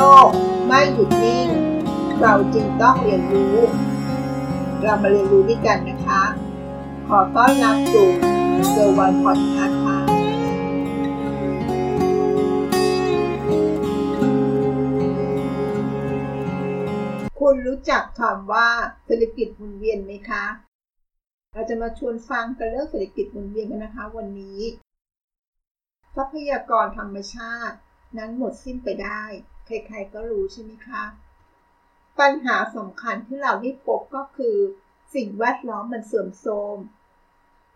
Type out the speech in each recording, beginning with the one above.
ลกไม่หยุดนิ่ง เราจึงต้องเรียนรู้ เรามาเรียนรู้ด้วยกันนะคะ ขอต้อนรับสู่เซอร์วันพอดคาส์ค่ะคุณรู้จักคำว่าเศรษฐกิจหมุนเวียนไหมคะ เราจะมาชวนฟังกันเรื่องเศรษฐกิจหมุนเวียนกันนะคะ วันนี้ ทรัพยากรธรรมชาตินั้นหมดสิ้นไปได้ ใครๆก็รู้ใช่ไหมคะ ปัญหาสำคัญที่เราได้พบก็คือ สิ่งแวดล้อมมันเสื่อมโทรม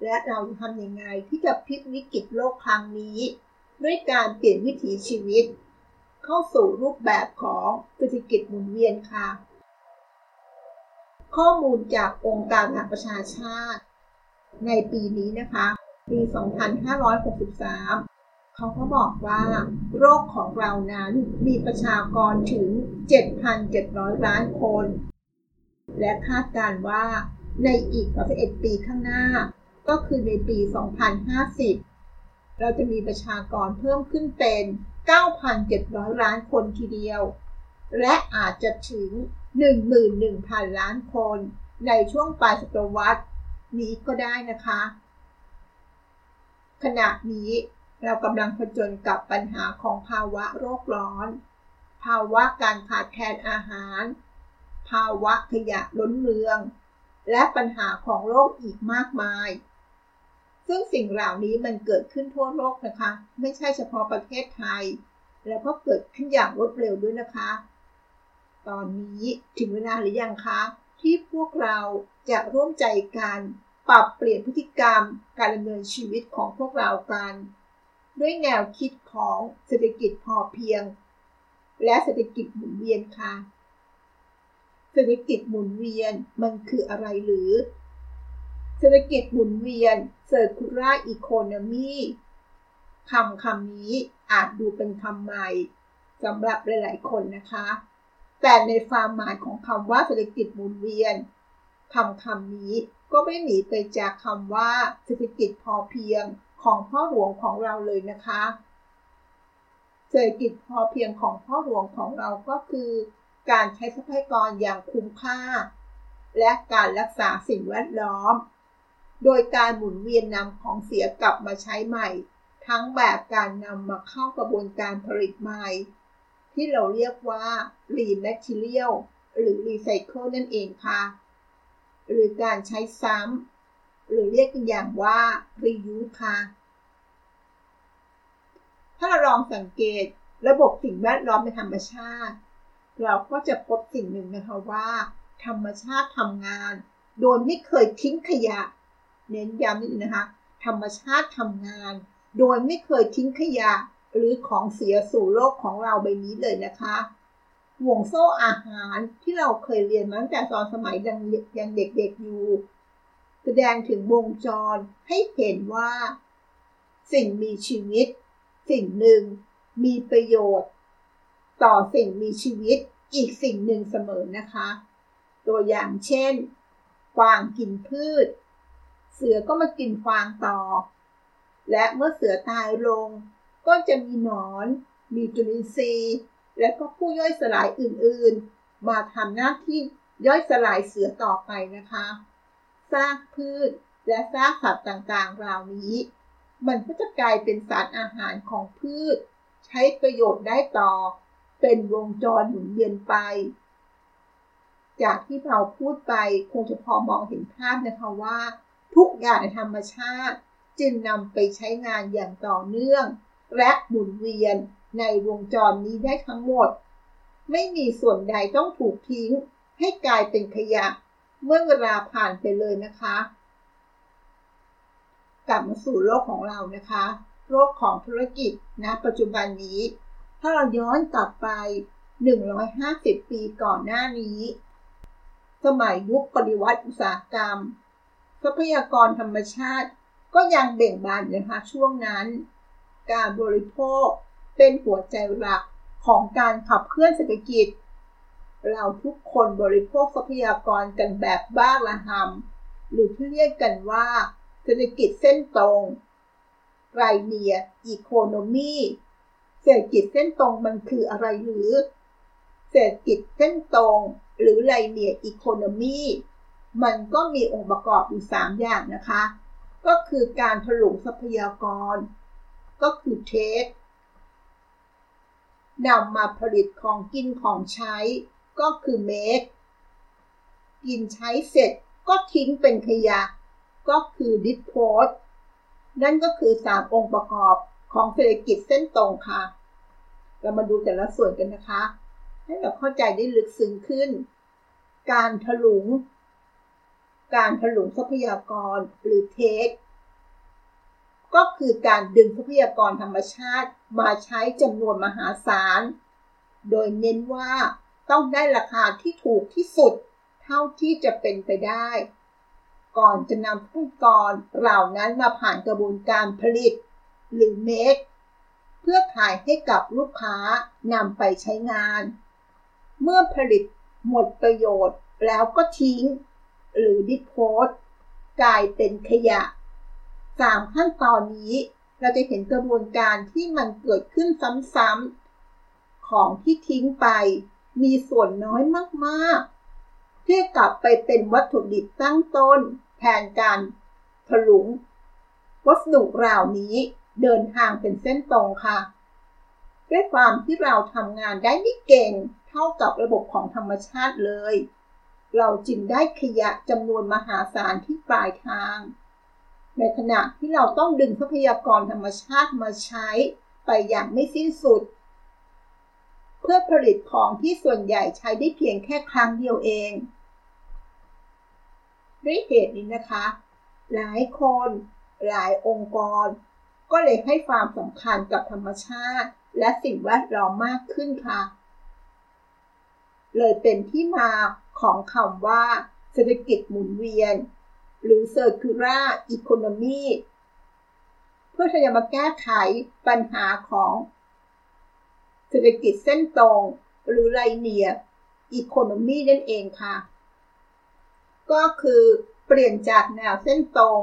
และเราจะทำยังไงที่จะพลิกวิกฤตโลกครั้งนี้ ด้วยการเปลี่ยนวิถีชีวิต เข้าสู่รูปแบบของเศรษฐกิจหมุนเวียนค่ะ ข้อมูลจากองค์การสหประชาชาติ ในปีนี้นะคะ ปี 2563 เขาก็บอกว่าโรคของเรานั้นมีประชากรถึง 7,700 ล้านคน และคาดการว่าในอีก 31 ปีข้างหน้า ก็คือในปี 2050 เราจะมีประชากรเพิ่มขึ้นเป็น 9,700 ล้านคนทีเดียว และอาจจะถึง 11,000 ล้านคนในช่วงปลายศตวรรษนี้ก็ได้นะคะ ขณะนี้ เรากำลังผจญกับปัญหาของภาวะโรคร้อน ภาวะการขาดแคลนอาหาร ภาวะขยะล้นเมือง และปัญหาของโรคอีกมากมาย ซึ่งสิ่งเหล่านี้มันเกิดขึ้นทั่วโลกนะคะ ไม่ใช่เฉพาะประเทศไทย แล้วก็เกิดขึ้นอย่างรวดเร็วด้วยนะคะ ตอนนี้ถึงเวลาหรือยังคะที่พวกเราจะร่วมใจกัน ปรับเปลี่ยนพฤติกรรม การดำเนินชีวิตของพวกเรากัน ด้วยแนวคิดของเศรษฐกิจพอเพียง และเศรษฐกิจหมุนเวียนค่ะ เศรษฐกิจหมุนเวียนมันคืออะไรหรือ เศรษฐกิจหมุนเวียน circular economy คำคำนี้อาจดูเป็นคำใหม่สำหรับหลาย ๆ คนนะคะ แต่ในความหมายของคำว่าเศรษฐกิจหมุนเวียนคำคำนี้ก็ไม่หนีไปจากคำว่าเศรษฐกิจพอเพียง ของพ่อหลวงของเราเลยนะคะเศรษฐกิจพอเพียงของพ่อหลวงของเราก็คือ การใช้ทรัพยากรอย่างคุ้มค่า และการรักษาสิ่งแวดล้อม โดยการหมุนเวียนนำของเสียกลับมาใช้ใหม่ ทั้งแบบการนำมาเข้ากระบวนการผลิตใหม่ ที่เราเรียกว่า Rematerial หรือ Recycle นั่นเองค่ะ หรือการใช้ซ้ำ หรือเรียกกันอย่างว่า reuse ค่ะ ถ้าเราลองสังเกตระบบสิ่งแวดล้อมในธรรมชาติ เราก็จะพบสิ่งหนึ่งนะคะว่า ธรรมชาติทำงาน โดยไม่เคยทิ้งขยะ เน้นย้ำนิดนึงนะคะ ธรรมชาติทำงาน โดยไม่เคยทิ้งขยะ หรือของเสียสู่โลกของเราใบนี้เลยนะคะห่วงโซ่อาหารที่เราเคยเรียนมาตั้งแต่ตอนสมัยยังยังเด็กๆอยู่ แสดงถึงวงจรให้เห็นว่า สิ่งมีชีวิต สิ่งหนึ่งมีประโยชน์ ต่อสิ่งมีชีวิตอีกสิ่งหนึ่งเสมอนะคะ ตัวอย่างเช่นกวางกินพืช เสือก็มากินฟางต่อ และเมื่อเสือตายลง ก็จะมีหนอน มีจุลินทรีย์ และก็ผู้ย่อยสลายอื่นๆ มาทำหน้าที่ย่อยสลายเสือต่อไปนะคะ ซากพืช และซากสัตว์ต่างๆ เหล่านี้ มันก็จะกลายเป็นสารอาหารของพืช ใช้ประโยชน์ได้ต่อ เป็นวงจรหมุนเวียนไป จากที่เราพูดไปคงจะพอมองเห็นภาพนะคะว่า ทุกอย่างในธรรมชาติจึงนำไปใช้งานอย่างต่อเนื่อง และหมุนเวียนในวงจรนี้ได้ทั้งหมด ไม่มีส่วนใดต้องถูกทิ้ง ให้กลายเป็นขยะ เมื่อเวลาผ่านไปเลยนะคะ กลับมาสู่โลกของเรานะคะ โลกของธุรกิจนะปัจจุบันนี้ ถ้าเราย้อนกลับไป 150 ปีก่อนหน้านี้ สมัยยุคปฏิวัติอุตสาหกรรม ทรัพยากรธรรมชาติก็ยังเบ่งบานนะคะช่วงนั้น การบริโภคเป็นหัวใจหลักของการขับเคลื่อนเศรษฐกิจ เราทุกคนบริโภคทรัพยากรกันแบบบ้าระหำหรือที่เรียกกันว่าเศรษฐกิจเส้นตรงไรเนียอีโคโนมีเศรษฐกิจเส้นตรงมันคืออะไรหรือ เศรษฐกิจเส้นตรง หรือไลเนียอีโคโนมีมันก็มีองค์ประกอบอยู่ 3 อย่างนะคะ ก็คือการถลุงทรัพยากร ก็คือเทคนำมาผลิตของกินของใช้ ก็คือเมคกินใช้เสร็จก็ทิ้งเป็นขยะ ก็คือดิสโพสนั่นก็คือ 3 องค์ประกอบของเศรษฐกิจเส้นตรงค่ะ เรามาดูแต่ละส่วนกันนะคะ ให้เราเข้าใจได้ลึกซึ้งขึ้น การถลุง การถลุงทรัพยากรหรือเทคก็คือการดึงทรัพยากรธรรมชาติมาใช้จำนวนมหาศาล โดยเน้นว่า ต้องได้ราคาที่ถูกที่สุด เท่าที่จะเป็นไปได้ ก่อนจะนำผู้กรเหล่านั้นมาผ่านกระบวนการผลิต หรือเมคเพื่อขายให้กับลูกค้านำไปใช้งาน เมื่อผลิตหมดประโยชน์แล้วก็ทิ้ง หรือดิโพสกลายเป็นขยะสามขั้นตอนนี้เราจะเห็นกระบวนการที่มันเกิดขึ้นซ้ำๆของที่ทิ้งไป มีส่วนน้อยมากๆ ที่กลับไปเป็นวัตถุดิบตั้งต้น แทนการถลุง วัสดุเหล่านี้เดินทางเป็นเส้นตรงค่ะ ด้วยความที่เราทำงานได้ไม่เก่งเท่ากับระบบของธรรมชาติเลย เราจึงได้ขยะจำนวนมหาศาลที่ปลายทาง ในขณะที่เราต้องดึงทรัพยากรธรรมชาติมาใช้ไปอย่างไม่สิ้นสุด เพื่อผลิตของที่ส่วนใหญ่ใช้ได้เพียงแค่ครั้งเดียวเอง ด้วยเหตุนี้นะคะ หลายคน หลายองค์กร ก็เลยให้ความสำคัญกับธรรมชาติ และสิ่งแวดล้อมมากขึ้นค่ะ เลยเป็นที่มาของคำว่า เศรษฐกิจหมุนเวียน หรือ circular economy เพื่อที่จะมาแก้ไขปัญหาของ ศรษฐกิจเส้นตรง หรือไลเนียอีโคโนมีนั่นเองค่ะ ก็คือเปลี่ยนจากแนวเส้นตรง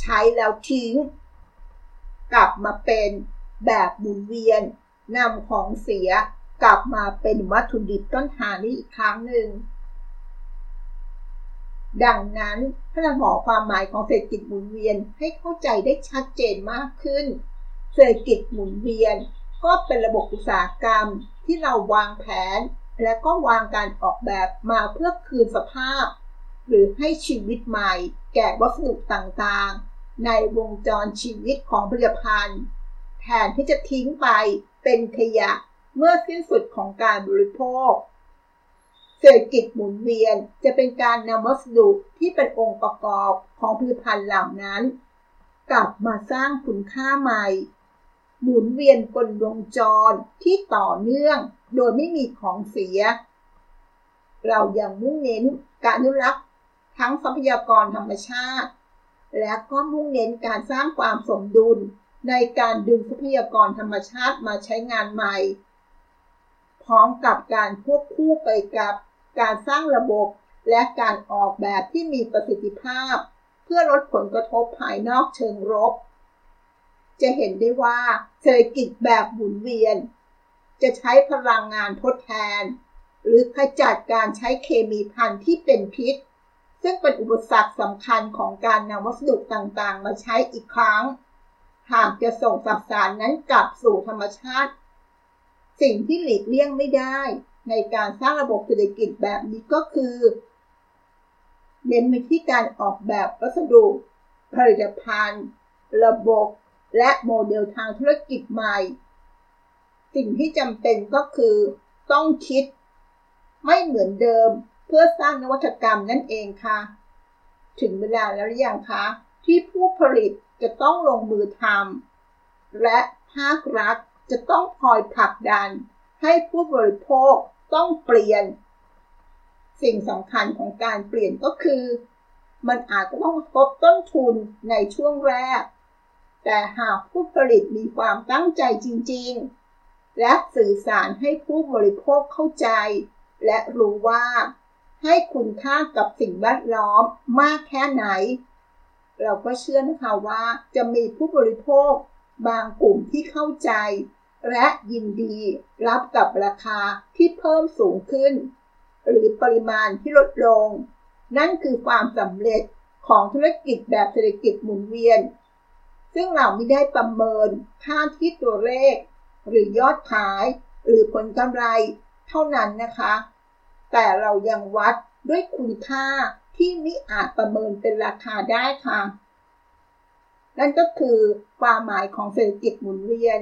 ใช้แล้วทิ้ง กลับมาเป็นแบบหมุนเวียนนำของเสียกลับมาเป็นวัตถุดิบต้นทางนี้อีกครั้งหนึ่ง ดังนั้นถ้าเราบอความหมายของเศรษฐกิจหมุนเวียนให้เข้าใจได้ชัดเจนมากขึ้น เศรษฐกิจหมุนเวียน ก็เป็นระบบอุตสาหกรรมที่เราวางแผน และก็วางการออกแบบมาเพื่อคืนสภาพ หรือให้ชีวิตใหม่ แก่วัสดุต่างๆ ในวงจรชีวิตของผลิตภัณฑ์ แทนที่จะทิ้งไปเป็นขยะเมื่อสิ้นสุดของการบริโภค เศรษฐกิจหมุนเวียนจะเป็นการนำวัสดุที่เป็นองค์ประกอบของผลิตภัณฑ์เหล่านั้น กลับมาสร้างคุณค่าใหม่ หมุนเวียนบนวงจรที่ต่อเนื่อง โดยไม่มีของเสีย เรายังมุ่งเน้นการอนุรักษ์ทั้งทรัพยากรธรรมชาติ และก็มุ่งเน้นการสร้างความสมดุลในการดึงทรัพยากรธรรมชาติมาใช้งานใหม่ พร้อมกับการควบคู่ไปกับการสร้างระบบและการออกแบบที่มีประสิทธิภาพ เพื่อลดผลกระทบภายนอกเชิงรบ จะเห็นได้ว่าเศรษฐกิจแบบหมุนเวียน จะใช้พลังงานทดแทน หรือขจัดการใช้เคมีพันธุ์ที่เป็นพิษ ซึ่งเป็นอุปสรรคสำคัญของการนำวัสดุต่างๆ มาใช้อีกครั้ง หากจะส่งสสารนั้นกลับสู่ธรรมชาติ สิ่งที่หลีกเลี่ยงไม่ได้ ในการสร้างระบบเศรษฐกิจแบบนี้ก็คือเน้นไปที่การออกแบบวัสดุผลิตภัณฑ์ ระบบ และโมเดลทางธุรกิจใหม่ สิ่งที่จำเป็นก็คือ ต้องคิด ไม่เหมือนเดิมเพื่อสร้างนวัตกรรมนั่นเองค่ะ ถึงเวลาแล้วหรือยังคะที่ผู้ผลิตจะต้องลงมือทำและภาครัฐจะต้องคอยผลักดัน ให้ผู้บริโภคต้องเปลี่ยน สิ่งสำคัญของการเปลี่ยนก็คือ มันอาจจะต้องพบต้นทุนในช่วงแรก แต่หากผู้ผลิตมีความตั้งใจจริง ๆ และสื่อสารให้ผู้บริโภคเข้าใจ และรู้ว่า ให้คุณค่ากับสิ่งแวดล้อมมากแค่ไหน เราก็เชื่อนะคะว่าจะมีผู้บริโภคบางกลุ่มที่เข้าใจ และยินดีรับกับราคาที่เพิ่มสูงขึ้น หรือปริมาณที่ลดลง นั่นคือความสำเร็จของธุรกิจแบบเศรษฐกิจหมุนเวียน ซึ่งเราไม่ได้ประเมินค่าที่ตัวเลข หรือยอดขาย หรือผลกำไร เท่านั้นนะคะ แต่เรายังวัดด้วยคุณค่าที่ไมิอาจประเมินเป็นราคาได้ค่ะ นั่นก็คือความหมายของเศรษฐกิจหมุนเวียน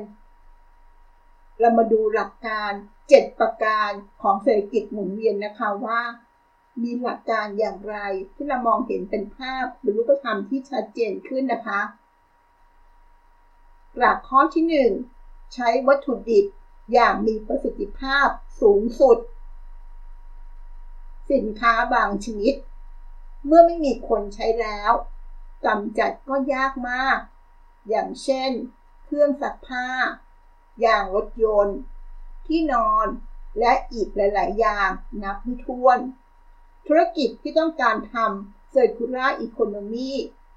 เรามาดูหลักการ 7 ประการของเศรษฐกิจหมุนเวียนนะคะว่า มีหลักการอย่างไรที่เรามองเห็นเป็นภาพหรือรูปธรรมที่ชัดเจนขึ้นนะคะ หลักข้อที่ 1 ใช้วัตถุดิบอย่างมีประสิทธิภาพสูงสุด สินค้าบางชนิด เมื่อไม่มีคนใช้แล้วกำจัดก็ยากมาก อย่างเช่น เครื่องซักผ้า อย่างรถยนต์ ที่นอนและอีกหลาย ๆ อย่างนับไม่ถ้วน ธุรกิจที่ต้องการทำ circular economy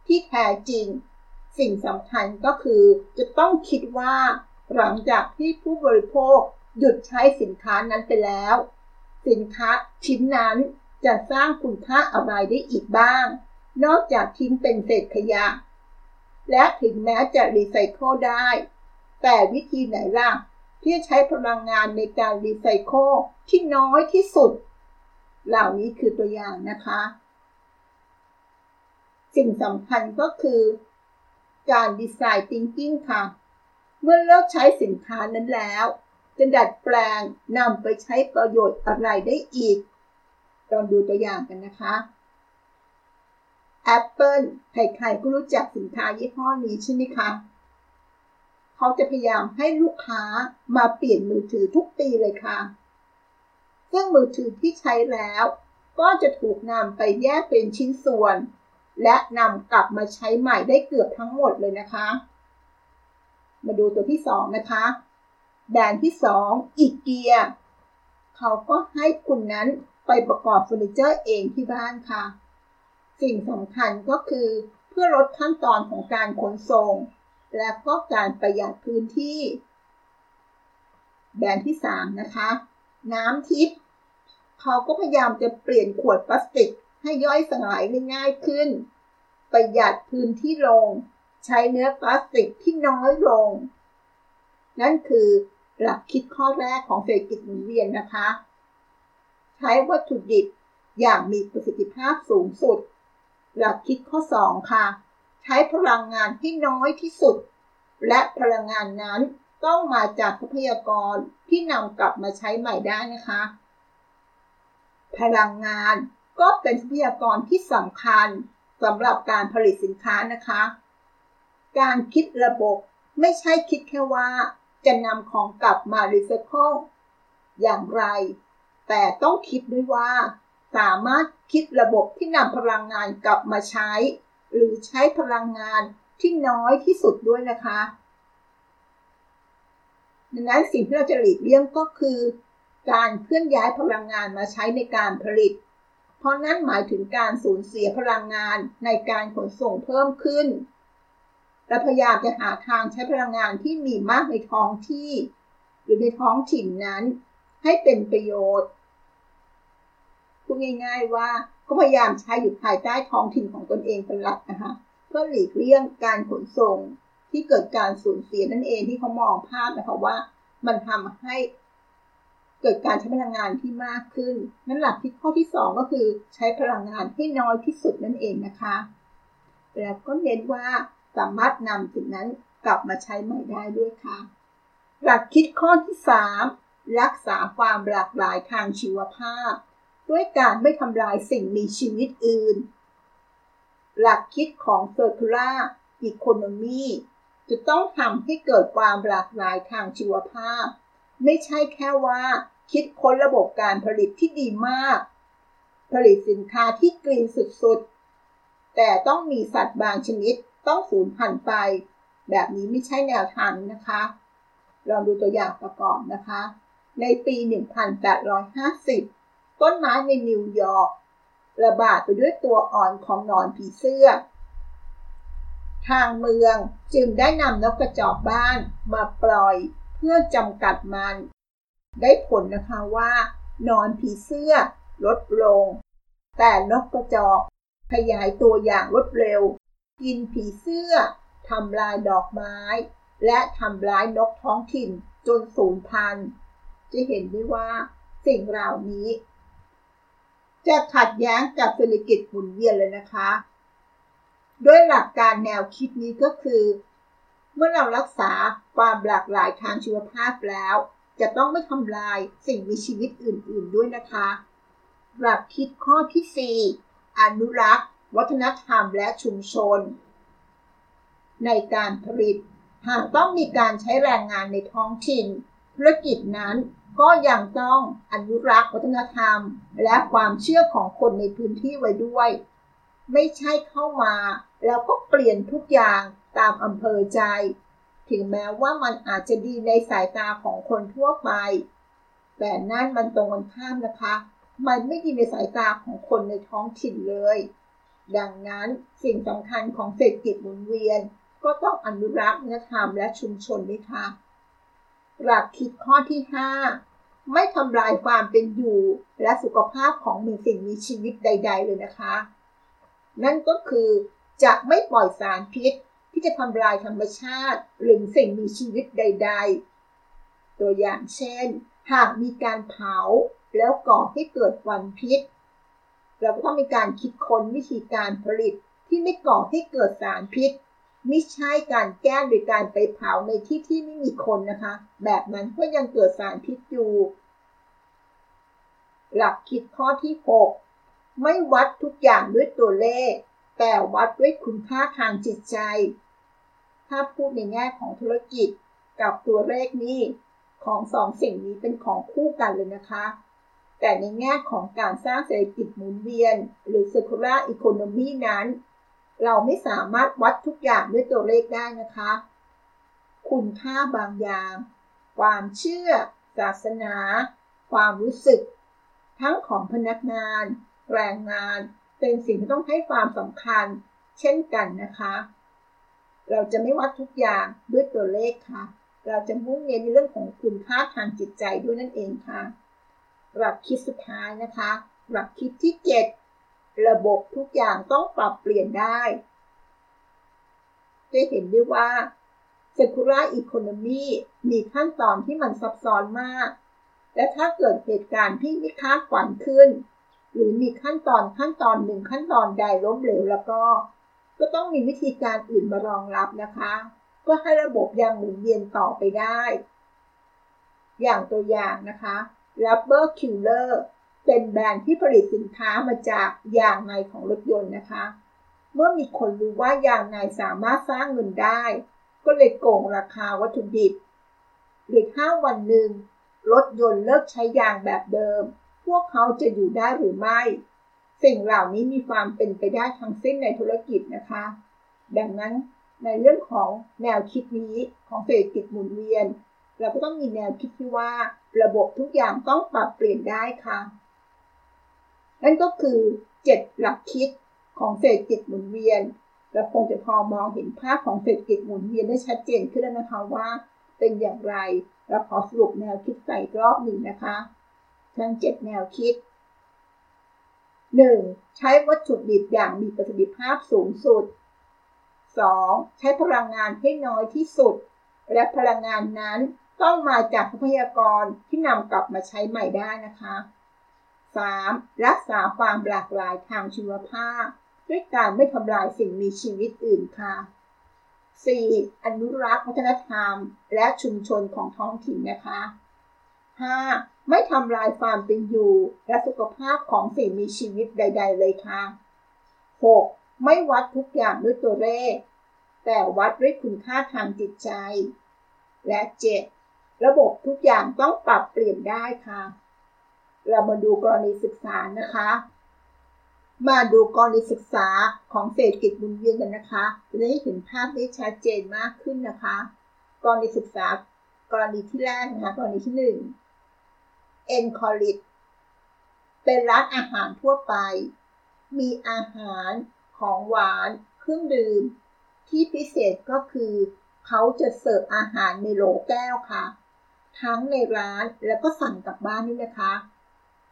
ที่แท้จริง สิ่งสำคัญก็คือจะต้องคิดว่า หลังจากที่ผู้บริโภคหยุดใช้สินค้านั้นไปแล้ว สินค้าชิ้นนั้นจะสร้างคุณค่าอะไรได้อีกบ้าง นอกจากทิ้งเป็นเศษขยะ และถึงแม้จะรีไซเคิลได้ แต่วิธีไหนล่ะที่ใช้พลังงานในการรีไซเคิลที่น้อยที่สุด เหล่านี้คือตัวอย่างนะคะ สิ่งสำคัญก็คือ การดีไซน์ thinking ค่ะ เมื่อเลิกใช้สินค้านั้นแล้ว จะดัดแปลงนำไปใช้ประโยชน์อะไรได้อีก ลองดูตัวอย่างกันนะคะ Apple ใครๆก็รู้จักสินค้ายี่ห้อนี้ใช่ไหมคะ เขาจะพยายามให้ลูกค้ามาเปลี่ยนมือถือทุกปีเลยค่ะ ซึ่งมือถือที่ใช้แล้ว ก็จะถูกนำไปแยกเป็นชิ้นส่วน และนำกลับมาใช้ใหม่ได้เกือบทั้งหมดเลยนะคะ มาดูตัวที่ 2 นะคะ แบรนด์ที่ 2 อีเกียเขาก็ให้คุณนั้นไปประกอบเฟอร์นิเจอร์เองที่บ้านค่ะ สิ่งสำคัญก็คือเพื่อลดขั้นตอนของการขนส่ง และก็การประหยัดพื้นที่ แบรนด์ที่ 3 นะคะ น้ำทิพย์เขาก็พยายามจะเปลี่ยนขวดพลาสติก ให้ย่อยสลายได้ง่ายขึ้น ประหยัดพื้นที่ลง ใช้เนื้อพลาสติกที่น้อยลง นั่นคือหลักคิดข้อแรกของเศรษฐกิจหมุนเวียนนะคะ ใช้วัตถุดิบอย่างมีประสิทธิภาพสูงสุด หลักคิดข้อ 2 ค่ะ ใช้พลังงานที่น้อยที่สุด และพลังงานนั้นต้องมาจากทรัพยากรที่นำกลับมาใช้ใหม่ได้นะคะ พลังงาน ก็เป็นทรัพยากรที่สำคัญสำหรับการผลิตสินค้านะคะ การคิดระบบไม่ใช่คิดแค่ว่าจะนำของกลับมารีไซเคิลอย่างไร แต่ต้องคิดด้วยว่า สามารถคิดระบบที่นำพลังงานกลับมาใช้ หรือใช้พลังงานที่น้อยที่สุดด้วยนะคะดังนั้นสิ่งที่เราจะหลีกเลี่ยงก็คือ การเคลื่อนย้ายพลังงานมาใช้ในการผลิต ราะนั้นหมายถึงการสูญเสียพลังงานในการขนส่งเพิ่มขึ้น และพยายามจะหาทางใช้พลังงานที่มีมากในท้องที่ หรือในท้องถิ่นนั้น ให้เป็นประโยชน์พูดง่าย ๆว่าก็พยายามใช้อยู่ภายใต้ท้องถิ่นของตนเองเป็นหลักนะคะเพื่อหลีกเลี่ยงการขนส่งที่เกิดการสูญเสียนั่นเองที่เขามองภาพนะคะว่า มันทำให้ เกิดการใช้พลังงานที่มากขึ้น นั่นหลักที่ข้อที่ 2 ก็คือใช้พลังงานให้น้อยที่สุดนั่นเองนะคะแล้วก็เน้นว่าสามารถนำสิ่งนั้นกลับมาใช้ใหม่ได้ด้วยค่ะ หลักคิดข้อที่ 3 รักษาความหลากหลายทางชีวภาพ ด้วยการไม่ทำลายสิ่งมีชีวิตอื่น หลักคิดของ Circular Economy จะต้องทำให้เกิดความหลากหลายทางชีวภาพ ไม่ใช่แค่ว่า คิดค้นระบบการผลิตที่ดีมาก ผลิตสินค้าที่กรีนสุดๆ แต่ต้องมีสัตว์บางชนิดต้องสูญพันธุ์ไป แบบนี้ไม่ใช่แนวทางนะคะลองดูตัวอย่างประกอบนะคะ ในปี 1850 ต้นไม้ในนิวยอร์กระบาดไปด้วยตัวอ่อนของนอนผีเสื้อ ทางเมืองจึงได้นำนกกระจอกบ้านมาปล่อย เพื่อจำกัดมัน ได้ผลนะคะว่านอนผีเสื้อลดลง แต่นกกระจอกขยายตัวอย่างรวดเร็ว กินผีเสื้อทำลายดอกไม้ และทำลายนกท้องถิ่นจนสูญพันธุ์ จะเห็นได้ว่าสิ่งเหล่านี้ จะขัดแย้งกับเศรษฐกิจหมุนเวียนเลยนะคะ ด้วยหลักการแนวคิดนี้ก็คือ เมื่อเรารักษาความหลากหลายทางชีวภาพแล้ว จะต้องไม่ทำลายสิ่งมีชีวิตอื่น ๆ ด้วยนะคะ หลักคิดข้อที่ 4 อนุรักษ์ วัฒนธรรมและชุมชน ในการผลิต หากต้องมีการใช้แรงงานในท้องถิ่น ธุรกิจนั้นก็ยังต้องอนุรักษ์วัฒนธรรม และความเชื่อของคนในพื้นที่ไว้ด้วย ไม่ใช่เข้ามา แล้วก็เปลี่ยนทุกอย่าง ตามอำเภอใจ ถึงแม้ว่ามันอาจจะดีในสายตาของคนทั่วไป แต่นั่นมันตรงกันข้ามนะคะ มันไม่ดีในสายตาของคนในท้องถิ่นเลย ดังนั้นสิ่งสำคัญของเศรษฐกิจหมุนเวียน ก็ต้องอนุรักษ์วัฒนธรรมและชุมชนด้วยค่ะหลักคิดข้อที่ 5 ไม่ทำลายความเป็นอยู่และสุขภาพของมีสิ่งมีชีวิตใด ๆ เลยนะคะ นั่นก็คือจะไม่ปล่อยสารพิษ ที่จะทำลายธรรมชาติ หรือสิ่งมีชีวิตใด ๆ ตัวอย่างเช่น หากมีการเผาแล้วก่อให้เกิดควันพิษ เราก็ต้องมีการคิดค้นวิธีการผลิตที่ไม่ก่อให้เกิดสารพิษไม่ใช่การแก้โดยการไปเผาในที่ที่ไม่มีคนนะคะ แบบนั้นก็ยังเกิดสารพิษอยู่ หลักคิดข้อที่ 6 ไม่วัดทุกอย่างด้วยตัวเลข แต่วัดด้วยคุณค่าทางจิตใจ ถ้าพูดในแง่ของธุรกิจกับตัวเลขนี้ของสองสิ่งนี้เป็นของคู่กันเลยนะคะ แต่ในแง่ของการสร้างเศรษฐกิจหมุนเวียน หรือ circular economy นั้น เราไม่สามารถวัดทุกอย่างด้วยตัวเลขได้นะคะ คุณค่าบางอย่าง ความเชื่อ ศาสนา ความรู้สึก ทั้งของพนักงาน แรงงาน เป็นสิ่งที่ต้องให้ความสำคัญ เช่นกันนะคะ เราจะไม่วัดทุกอย่างด้วยตัวเลขค่ะ เราจะมุ่งเน้นในเรื่องของคุณค่าทางจิตใจด้วยนั่นเองค่ะ หลักคิดสุดท้ายนะคะ หลักคิดที่ 7 ระบบทุกอย่างต้องปรับเปลี่ยนได้จะเห็นได้ว่า Circular Economy มีขั้นตอนที่มันซับซ้อนมาก และถ้าเกิดเหตุการณ์ที่ไม่คาดฝันขึ้น หรือมีขั้นตอนขั้นตอนหนึ่งขั้นตอนใดล้มเหลวแล้วก็ ก็ต้องมีวิธีการอื่นมารองรับนะคะเพื่อให้ระบบยังหมุนเวียนต่อไปได้ อย่างตัวอย่างนะคะ Rubber Killer เป็นแบรนด์ที่ผลิตสินค้ามาจากยางในของรถยนต์นะคะ เมื่อมีคนรู้ว่ายางในสามารถสร้างเงินได้ ก็เลยโกงราคาวัตถุดิบหรือถ้าวันหนึ่งรถยนต์เลิกใช้ยางแบบเดิม พวกเขาจะอยู่ได้หรือไม่ สิ่งเหล่านี้มีความเป็นไปได้ทั้งสิ้นในธุรกิจนะคะ ดังนั้นในเรื่องของแนวคิดนี้ของเศรษฐกิจหมุนเวียน เราก็ต้องมีแนวคิดที่ว่าระบบทุกอย่างต้องปรับเปลี่ยนได้ค่ะ นั่นก็คือ 7 หลักคิดของเศรษฐกิจหมุนเวียนเราคงจะพอมองเห็นภาพของเศรษฐกิจหมุนเวียนได้ชัดเจนขึ้นแล้วนะคะว่าเป็นอย่างไร เราขอสรุปแนวคิดใส่รอบหนึ่งนะคะ ทั้ง 7 แนวคิด 1. ใช้วัตถุดิบอย่างมีประสิทธิภาพสูงสุด 2. ใช้พลังงานให้น้อยที่สุด และพลังงานนั้นต้องมาจากทรัพยากรที่นำกลับมาใช้ใหม่ได้นะคะ 3. รักษาความหลากหลายทางชีวภาพ ด้วยการไม่ทำลายสิ่งมีชีวิตอื่นค่ะ 4. อนุรักษ์วัฒนธรรม และชุมชนของท้องถิ่นนะคะ 5. ไม่ทำลายความเป็นอยู่ และสุขภาพของสิ่งมีชีวิตใด ๆ เลยค่ะ 6. ไม่วัดทุกอย่างด้วยตัวเลข แต่วัดด้วยคุณค่าทางจิตใจ และ 7. ระบบทุกอย่างต้องปรับเปลี่ยนได้ค่ะ เรามาดูกรณีศึกษานะคะ มาดูกรณีศึกษาของเศรษฐกิจบุญเวียนกันนะคะ จะได้เห็นภาพได้ชัดเจนมากขึ้นนะคะ กรณีศึกษากรณีที่แรกนะคะ กรณีที่หนึ่ง เอ็นคอลิตเป็นร้านอาหารทั่วไป มีอาหารของหวานเครื่องดื่ม ที่พิเศษก็คือเขาจะเสิร์ฟอาหารในโหลแก้วค่ะ ทั้งในร้านแล้วก็สั่งกลับบ้านนี่นะคะ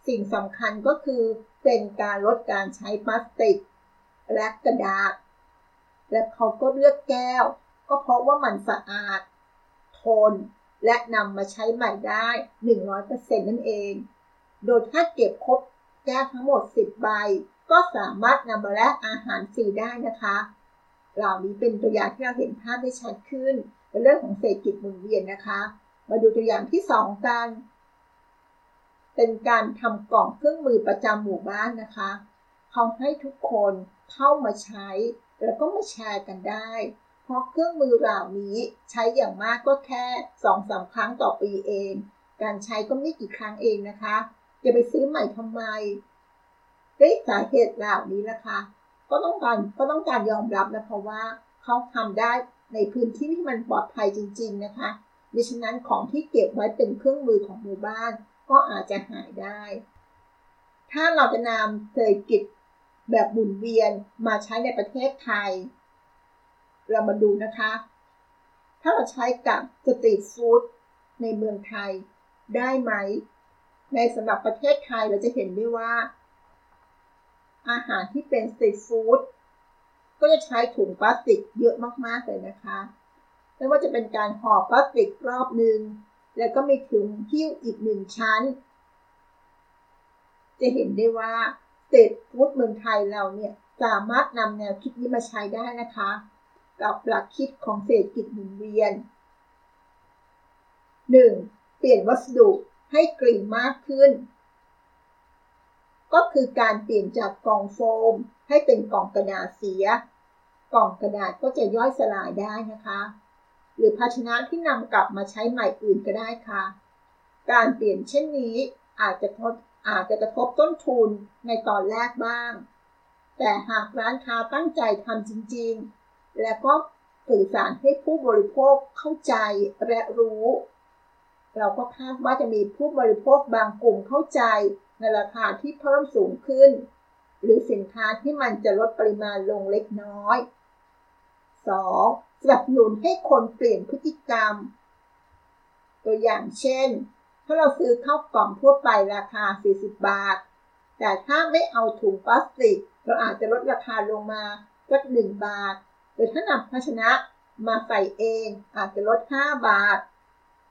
สิ่งสำคัญก็คือเป็นการลดการใช้พลาสติก และกระดาษ และเขาก็เลือกแก้ว ก็เพราะว่ามันสะอาด ทน และนำมาใช้ใหม่ได้ 100%นั่นเอง โดยถ้าเก็บครบแก้วทั้งหมด 10 ใบ ก็สามารถนำมาแลกอาหารฟรีได้นะคะ เหล่านี้เป็นตัวอย่างที่เราเห็นภาพได้ชัดขึ้นในเรื่องของเศรษฐกิจหมุนเวียนนะคะ มาดูตัวอย่างที่ 2 กัน เป็นการทำกล่องเครื่องมือประจำหมู่บ้านนะคะเขาให้ทุกคนเข้ามาใช้ แล้วก็มาแชร์กันได้ เพราะเครื่องมือเหล่านี้ใช้อย่างมากก็แค่สองสาครั้งต่อปีเอง การใช้ก็ไม่กี่ครั้งเองนะคะ จะไปซื้อใหม่ทำไมด้วยสาเหตุเหล่านี้นะคะ ก็ต้องการก็ต้องการยอมรับนะเพราะว่าเขาทำได้ในพื้นที่ที่มันปลอดภัยจริง ๆนะคะดิฉะนั้นของที่เก็บไว้เป็นเครื่องมือของหมู่บ้านก็อาจจะหายได้ ถ้าเราจะนำเศรษฐกิจแบบหมุนเวียนมาใช้ในประเทศไทย เรามาดูนะคะ ถ้าเราใช้กับ street food ในเมืองไทยได้ไหม ในสำหรับประเทศไทยเราจะเห็นได้ว่า อาหารที่เป็น street food ก็จะใช้ถุงพลาสติกเยอะมากๆเลยนะคะไม่ว่าจะเป็นการห่อพลาสติกรอบหนึ่งแล้วก็มีถุงหิ้วอีกหนึ่งชั้น จะเห็นได้ว่าเศรษฟู้ดเมืองไทยเราเนี่ยสามารถนำแนวคิดนี้มาใช้ได้นะคะ กับหลักคิดของเศรษฐกิจหมุนเวียน 1. เปลี่ยนวัสดุให้กลิ่นมากขึ้น ก็คือการเปลี่ยนจากกล่องโฟม ให้เป็นกล่องกระดาษเสีย กล่องกระดาษก็จะย่อยสลายได้นะคะ หรือภาชนะที่นำกลับมาใช้ใหม่อื่นก็ได้ค่ะ การเปลี่ยนเช่นนี้อาจจะอาจจะกระทบต้นทุนในตอนแรกบ้าง แต่หากร้านค้าตั้งใจทำจริง ๆ และก็สื่อสารให้ผู้บริโภคเข้าใจและรู้ เราก็คาดว่าจะมีผู้บริโภคบางกลุ่มเข้าใจในราคาที่เพิ่มสูงขึ้น หรือสินค้าที่มันจะลดปริมาณลงเล็กน้อย 2. สนับสนุนให้คนเปลี่ยนพฤติกรรม ตัวอย่างเช่น ถ้าเราซื้อข้าวกล่องทั่วไปราคา 40 บาท แต่ถ้าไม่เอาถุงพลาสติก เราอาจจะลดราคาลงมาสัก1บาท หรือถ้านำภาชนะมาใส่เองอาจจะลด 5 บาท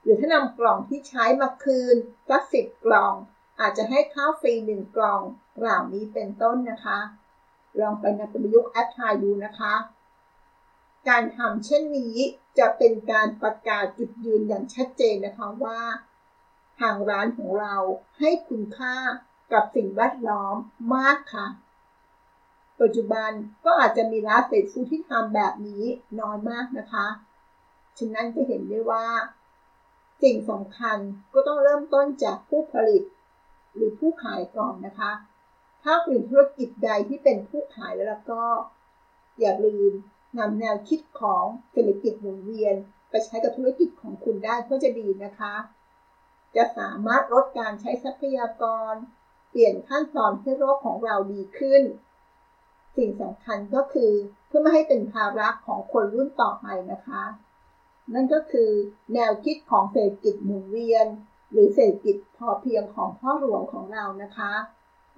หรือถ้านำกล่องที่ใช้มาคืนสัก10กล่อง อาจจะให้ข้าวฟรี1กล่องเหล่านี้เป็นต้นนะคะ ลองไปนำปประยุกต์แอปพลายดูนะคะ การทำเช่นนี้จะเป็นการประกาศจุดยืนอย่างชัดเจนนะคะว่า ทางร้านของเราให้คุณค่ากับสิ่งแวดล้อมมากค่ะ ปัจจุบันก็อาจจะมีร้านเศษฟูที่ทำแบบนี้น้อยมากนะคะ ฉะนั้นจะเห็นได้ว่า สิ่งสำคัญก็ต้องเริ่มต้นจากผู้ผลิต หรือผู้ขายก่อนนะคะ ถ้าคุณธุรกิจใดที่เป็นผู้ขายแล้วก็ อย่าลืมนำแนวคิดของเศรษฐกิจหมุนเวียน ไปใช้กับธุรกิจของคุณได้ก็จะดีนะคะ จะสามารถลดการใช้ทรัพยากร เปลี่ยนขั้นตอนให้โรคของเราดีขึ้น สิ่งสำคัญก็คือเพื่อไม่ให้เป็นภาระของคนรุ่นต่อไปนะคะ นั่นก็คือแนวคิดของเศรษฐกิจหมุนเวียน หรือเศรษฐกิจพอเพียงของพ่อหลวงของเรานะคะ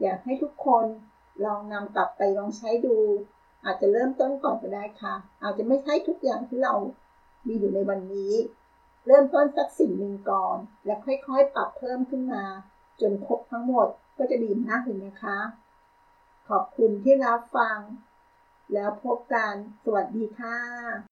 อยากให้ทุกคนลองนำกลับไปลองใช้ดู อาจจะเริ่มต้นก่อนก็ได้ค่ะ อาจจะไม่ใช่ทุกอย่างที่เรามีอยู่ในวันนี้ เริ่มต้นสักสิ่งหนึ่งก่อน แล้วค่อยๆ ปรับเพิ่มขึ้นมา จนครบทั้งหมดก็จะดีมากเลยนะคะ ขอบคุณที่รับฟัง แล้วพบกัน สวัสดีค่ะ